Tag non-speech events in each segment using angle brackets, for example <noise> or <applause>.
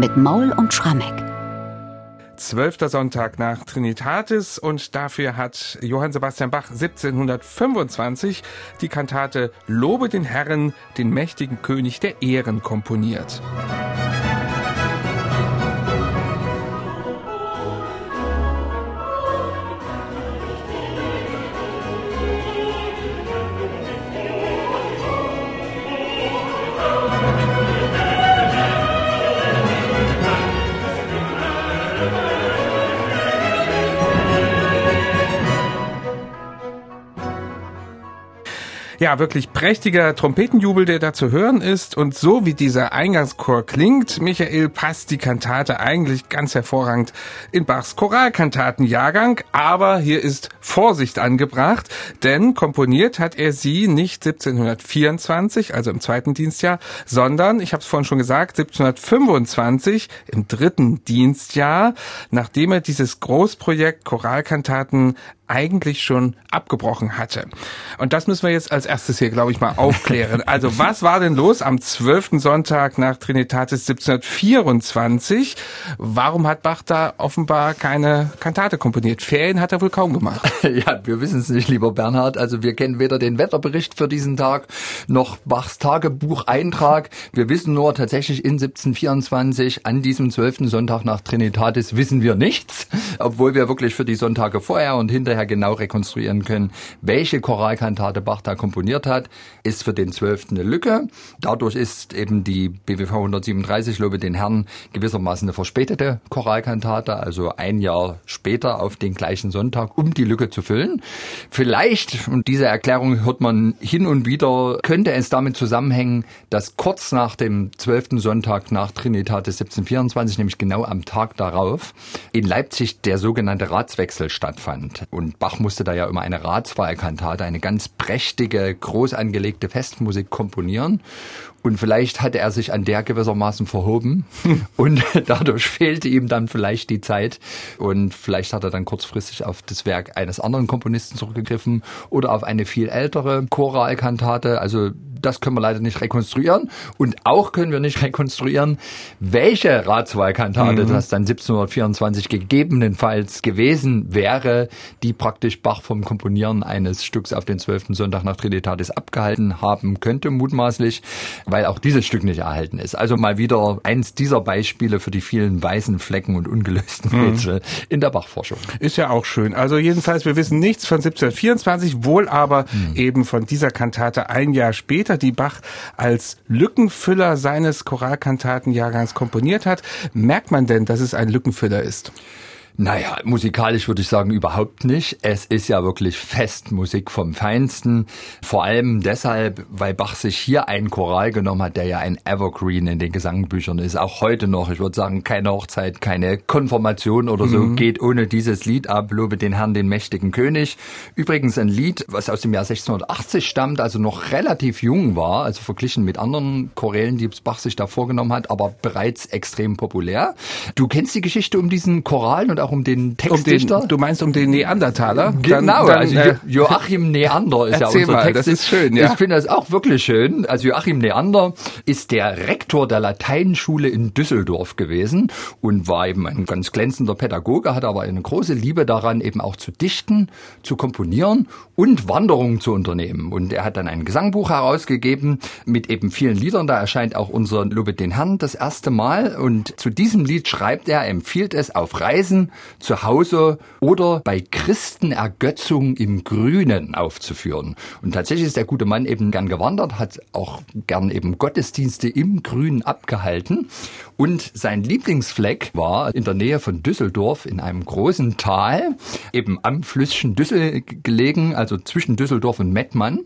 mit Maul und Schrammeck. Zwölfter Sonntag nach Trinitatis und dafür hat Johann Sebastian Bach 1725 die Kantate Lobe den Herrn, den mächtigen König der Ehren komponiert. Ja, wirklich prächtiger Trompetenjubel, der da zu hören ist. Und so wie dieser Eingangschor klingt, Michael, passt die Kantate eigentlich ganz hervorragend in Bachs Choralkantatenjahrgang. Aber hier ist Vorsicht angebracht, denn komponiert hat er sie nicht 1724, also im zweiten Dienstjahr, sondern, ich habe es vorhin schon gesagt, 1725 im dritten Dienstjahr, nachdem er dieses Großprojekt Choralkantaten eigentlich schon abgebrochen hatte. Und das müssen wir jetzt als erstes hier, glaube ich, mal aufklären. Also was war denn los am 12. Sonntag nach Trinitatis 1724? Warum hat Bach da offenbar keine Kantate komponiert? Ferien hat er wohl kaum gemacht. <laughs> Ja, wir wissen es nicht, lieber Bernhard. Also wir kennen weder den Wetterbericht für diesen Tag noch Bachs Tagebucheintrag. Wir wissen nur tatsächlich in 1724 an diesem 12. Sonntag nach Trinitatis wissen wir nichts, obwohl wir wirklich für die Sonntage vorher und hinterher hinterher genau rekonstruieren können, welche Choralkantate Bach da komponiert hat, ist für den Zwölften eine Lücke. Dadurch ist eben die BWV 137, Lobe den Herrn, gewissermaßen eine verspätete Choralkantate, also ein Jahr später auf den gleichen Sonntag, um die Lücke zu füllen. Vielleicht, und diese Erklärung hört man hin und wieder, könnte es damit zusammenhängen, dass kurz nach dem zwölften Sonntag nach Trinitatis 1724, nämlich genau am Tag darauf, in Leipzig der sogenannte Ratswechsel stattfand. Und und Bach musste da ja immer eine Ratswahlkantate, eine ganz prächtige, groß angelegte Festmusik komponieren. Und vielleicht hatte er sich an der gewissermaßen verhoben <laughs> und <laughs> dadurch fehlte ihm dann vielleicht die Zeit und vielleicht hat er dann kurzfristig auf das Werk eines anderen Komponisten zurückgegriffen oder auf eine viel ältere Choralkantate. Also das können wir leider nicht rekonstruieren. Und auch können wir nicht rekonstruieren, welche Ratswahlkantate mhm. das dann 1724 gegebenenfalls gewesen wäre, die praktisch Bach vom Komponieren eines Stücks auf den 12. Sonntag nach Trinitatis abgehalten haben könnte, mutmaßlich, weil auch dieses Stück nicht erhalten ist. Also mal wieder eins dieser Beispiele für die vielen weißen Flecken und ungelösten mhm. Rätsel mhm. in der Bachforschung. Ist ja auch schön. Also jedenfalls, wir wissen nichts von 1724, wohl aber mhm. eben von dieser Kantate ein Jahr später Lieder, die Bach als Lückenfüller seines Choralkantatenjahrgangs komponiert hat. Merkt man denn, dass es ein Lückenfüller ist? Naja, musikalisch würde ich sagen überhaupt nicht. Es ist ja wirklich Festmusik vom Feinsten. Vor allem deshalb, weil Bach sich hier einen Choral genommen hat, der ja ein Evergreen in den Gesangbüchern ist. Auch heute noch. Ich würde sagen, keine Hochzeit, keine Konfirmation oder so mhm. geht ohne dieses Lied ab. Lobe den Herrn, den mächtigen König. Übrigens ein Lied, was aus dem Jahr 1680 stammt, also noch relativ jung war, also verglichen mit anderen Chorälen, die Bach sich da vorgenommen hat, aber bereits extrem populär. Du kennst die Geschichte um diesen Choral und auch um den Textdichter? Um den, du meinst um den Neandertaler? Genau, dann, also äh, Joachim <laughs> Neander ist ja unser mal, Text. Das ist schön, ja. Ich finde das auch wirklich schön. Also Joachim Neander ist der Rektor der Lateinschule in Düsseldorf gewesen und war eben ein ganz glänzender Pädagoge, hat aber eine große Liebe daran, eben auch zu dichten, zu komponieren und Wanderungen zu unternehmen. Und er hat dann ein Gesangbuch herausgegeben mit eben vielen Liedern. Da erscheint auch unser Lobet den Herrn das erste Mal. Und zu diesem Lied schreibt er, empfiehlt es auf Reisen zu Hause oder bei Christenergötzung im Grünen aufzuführen. Und tatsächlich ist der gute Mann eben gern gewandert, hat auch gern eben Gottesdienste im Grünen abgehalten. Und sein Lieblingsfleck war in der Nähe von Düsseldorf in einem großen Tal, eben am Flüsschen Düssel gelegen, also zwischen Düsseldorf und Mettmann.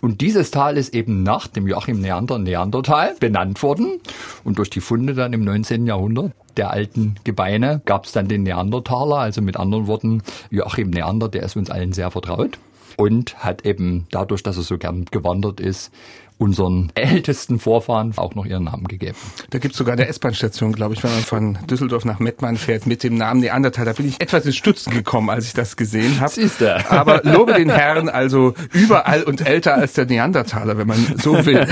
Und dieses Tal ist eben nach dem Joachim Neander Neandertal benannt worden. Und durch die Funde dann im 19. Jahrhundert der alten Gebeine gab es dann den Neandertaler. Also mit anderen Worten, Joachim Neander, der ist uns allen sehr vertraut und hat eben dadurch, dass er so gern gewandert ist, unseren ältesten Vorfahren auch noch ihren Namen gegeben. Da gibt's sogar eine S-Bahn-Station, glaube ich, wenn man von Düsseldorf nach Mettmann fährt mit dem Namen Neandertal. Da bin ich etwas ins Stutzen gekommen, als ich das gesehen habe. Aber lobe den Herrn, also überall und älter als der Neandertaler, wenn man so will.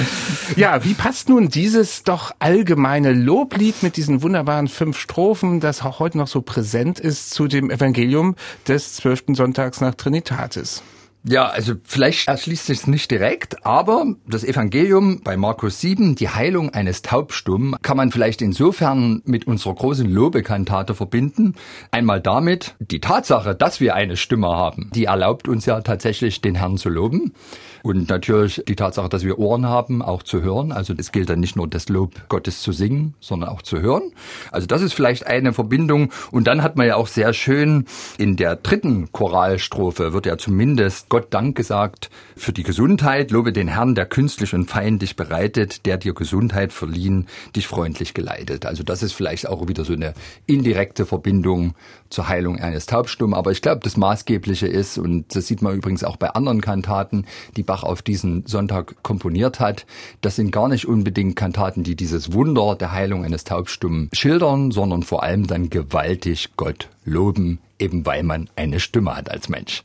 <laughs> ja, wie passt nun dieses doch allgemeine Loblied mit diesen wunderbaren fünf Strophen, das auch heute noch so präsent ist, zu dem Evangelium des zwölften Sonntags nach Trinitatis? Ja, also vielleicht erschließt sich es nicht direkt, aber das Evangelium bei Markus 7, die Heilung eines Taubstummen, kann man vielleicht insofern mit unserer großen Lobekantate verbinden. Einmal damit, die Tatsache, dass wir eine Stimme haben, die erlaubt uns ja tatsächlich den Herrn zu loben. Und natürlich die Tatsache, dass wir Ohren haben, auch zu hören. Also es gilt dann nicht nur das Lob Gottes zu singen, sondern auch zu hören. Also das ist vielleicht eine Verbindung. Und dann hat man ja auch sehr schön in der dritten Choralstrophe wird ja zumindest Gott Dank gesagt für die Gesundheit. Lobe den Herrn, der künstlich und feindlich bereitet, der dir Gesundheit verliehen, dich freundlich geleitet. Also das ist vielleicht auch wieder so eine indirekte Verbindung zur Heilung eines Taubstummen. Aber ich glaube, das Maßgebliche ist, und das sieht man übrigens auch bei anderen Kantaten, die Bach auf diesen Sonntag komponiert hat, das sind gar nicht unbedingt Kantaten, die dieses Wunder der Heilung eines Taubstummen schildern, sondern vor allem dann gewaltig Gott loben, eben weil man eine Stimme hat als Mensch.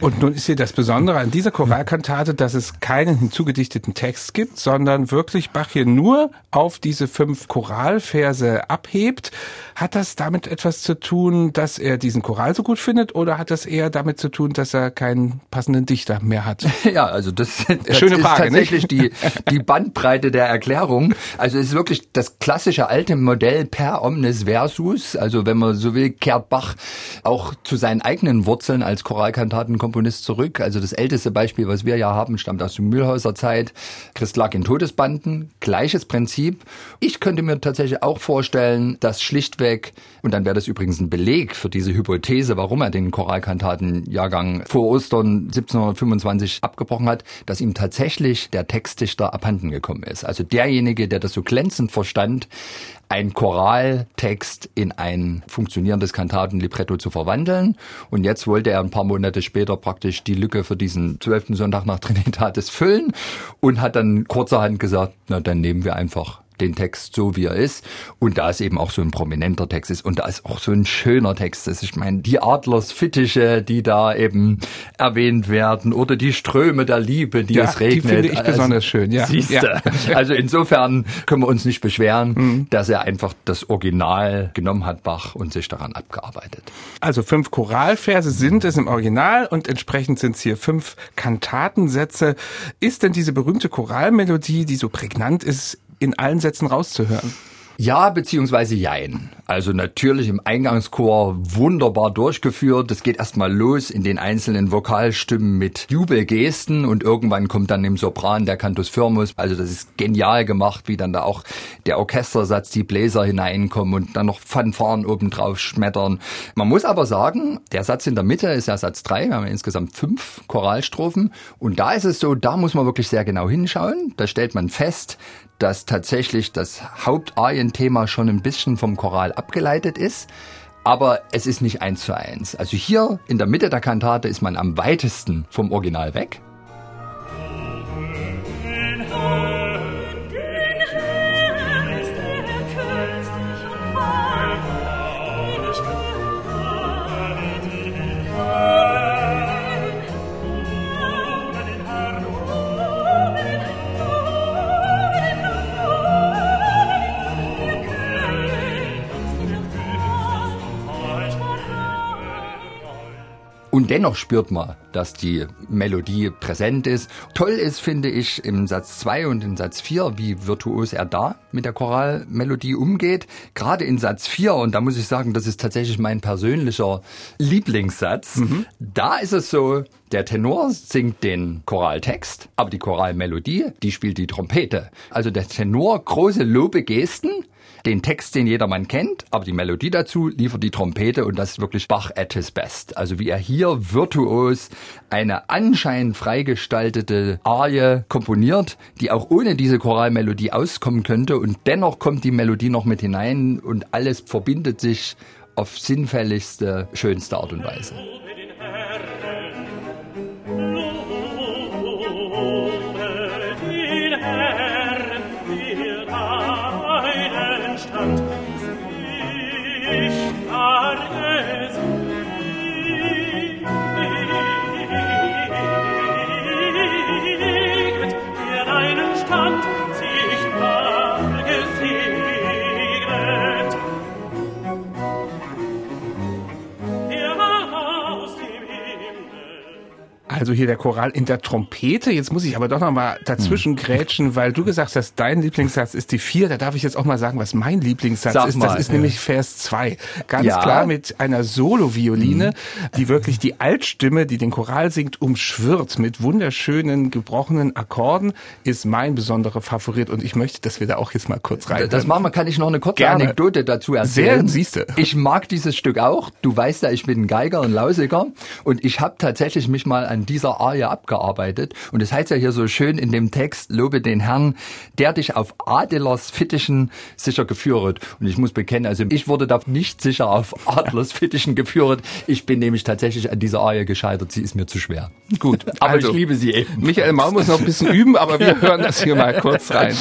Und nun ist hier das Besondere an dieser Choralkantate, dass es keinen hinzugedichteten Text gibt, sondern wirklich Bach hier nur auf diese fünf Choralverse abhebt. Hat das damit etwas zu tun, dass er diesen Choral so gut findet oder hat das eher damit zu tun, dass er keinen passenden Dichter mehr hat? <laughs> Ja, also das, <laughs> das Schöne ist Frage, tatsächlich die, die Bandbreite der Erklärung. Also es ist wirklich das klassische alte Modell per omnes versus. Also wenn man so will, kehrt Bach auch zu seinen eigenen Wurzeln als Choralkantatenkomponist zurück. Also das älteste Beispiel, was wir ja haben, stammt aus der Mühlhäuser Zeit. Christ lag in Todesbanden, gleiches Prinzip. Ich könnte mir tatsächlich auch vorstellen, dass schlichtweg, und dann wäre das übrigens ein Beleg für diese Hypothese, warum er den Choralkantatenjahrgang vor Ostern 1725 abgebrochen hat, dass ihm tatsächlich der Textdichter abhanden gekommen ist. Also derjenige, der das so glänzend verstand, ein Choraltext in ein funktionierendes Kantatenlibretto zu verwandeln. Und jetzt wollte er ein paar Monate später praktisch die Lücke für diesen zwölften Sonntag nach Trinitatis füllen und hat dann kurzerhand gesagt, na dann nehmen wir einfach den Text so, wie er ist. Und da es eben auch so ein prominenter Text ist und da ist auch so ein schöner Text ist. Ich meine, die Adlersfittiche, die da eben erwähnt werden oder die Ströme der Liebe, die ja, es regnet. Die finde ich also, besonders schön, ja. Siehste. Ja. <laughs> Also insofern können wir uns nicht beschweren, mhm. dass er einfach das Original genommen hat, Bach, und sich daran abgearbeitet. Also fünf Choralverse sind es im Original und entsprechend sind es hier fünf Kantatensätze. Ist denn diese berühmte Choralmelodie, die so prägnant ist, in allen Sätzen rauszuhören. Ja, beziehungsweise jein. Also natürlich im Eingangschor wunderbar durchgeführt. Es geht erstmal los in den einzelnen Vokalstimmen mit Jubelgesten und irgendwann kommt dann im Sopran der Cantus Firmus. Also das ist genial gemacht, wie dann da auch der Orchestersatz, die Bläser hineinkommen und dann noch Fanfaren obendrauf schmettern. Man muss aber sagen, der Satz in der Mitte ist ja Satz drei. Wir haben insgesamt fünf Choralstrophen und da ist es so, da muss man wirklich sehr genau hinschauen. Da stellt man fest, dass tatsächlich das Hauptarienthema schon ein bisschen vom Choral abgeleitet ist. Aber es ist nicht eins zu eins. Also hier in der Mitte der Kantate ist man am weitesten vom Original weg. Und dennoch spürt man, dass die Melodie präsent ist. Toll ist, finde ich, im Satz 2 und in Satz 4, wie virtuos er da mit der Choralmelodie umgeht. Gerade in Satz 4, und da muss ich sagen, das ist tatsächlich mein persönlicher Lieblingssatz. Mhm. Da ist es so, der Tenor singt den Choraltext, aber die Choralmelodie, die spielt die Trompete. Also der Tenor große Lobegesten, den Text, den jedermann kennt, aber die Melodie dazu liefert die Trompete und das ist wirklich Bach at his best. Also wie er hier virtuos eine anscheinend freigestaltete Arie komponiert, die auch ohne diese Choralmelodie auskommen könnte und dennoch kommt die Melodie noch mit hinein und alles verbindet sich auf sinnfälligste, schönste Art und Weise. Also hier der Choral in der Trompete. Jetzt muss ich aber doch noch mal dazwischen hm. grätschen, weil du gesagt hast, dein Lieblingssatz ist die vier. Da darf ich jetzt auch mal sagen, was mein Lieblingssatz Sag ist. Mal, das ist nämlich Vers zwei. Ganz ja. klar mit einer Solo-Violine, mhm. die wirklich die Altstimme, die den Choral singt, umschwirrt mit wunderschönen gebrochenen Akkorden, ist mein besonderer Favorit. Und ich möchte, dass wir da auch jetzt mal kurz rein. Das machen wir. Kann ich noch eine kurze Gerne. Anekdote dazu erzählen? Sehr, siehste. Ich mag dieses Stück auch. Du weißt ja, ich bin ein Geiger und Lausiger. Und ich habe tatsächlich mich mal an dieser Arie abgearbeitet. Und es das heißt ja hier so schön in dem Text, lobe den Herrn, der dich auf Adlers Fittichen sicher geführt. Und ich muss bekennen, also ich wurde da nicht sicher auf Adlers Fittichen geführt. Ich bin nämlich tatsächlich an dieser Arie gescheitert. Sie ist mir zu schwer. Gut, aber also, ich liebe sie eben. Michael Maul muss noch ein bisschen üben, aber wir <laughs> hören das hier mal kurz rein.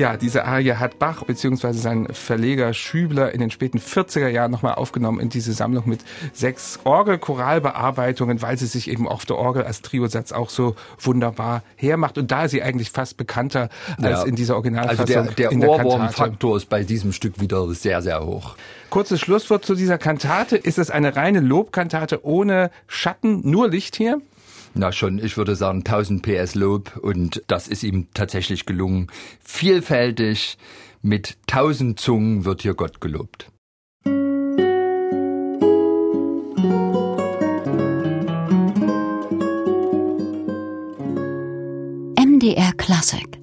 Ja, diese Arie hat Bach bzw. sein Verleger Schübler in den späten 40er Jahren nochmal aufgenommen in diese Sammlung mit sechs Orgel-Choralbearbeitungen, weil sie sich eben auf der Orgel als Triosatz auch so wunderbar hermacht. Und da ist sie eigentlich fast bekannter als ja. in dieser Originalfassung. Also der, der Ohrwurm-Faktor ist bei diesem Stück wieder sehr, sehr hoch. Kurzes Schlusswort zu dieser Kantate. Ist es eine reine Lobkantate ohne Schatten, nur Licht hier? Na schon, ich würde sagen 1000 PS Lob und das ist ihm tatsächlich gelungen. Vielfältig, mit 1000 Zungen wird hier Gott gelobt. MDR Classic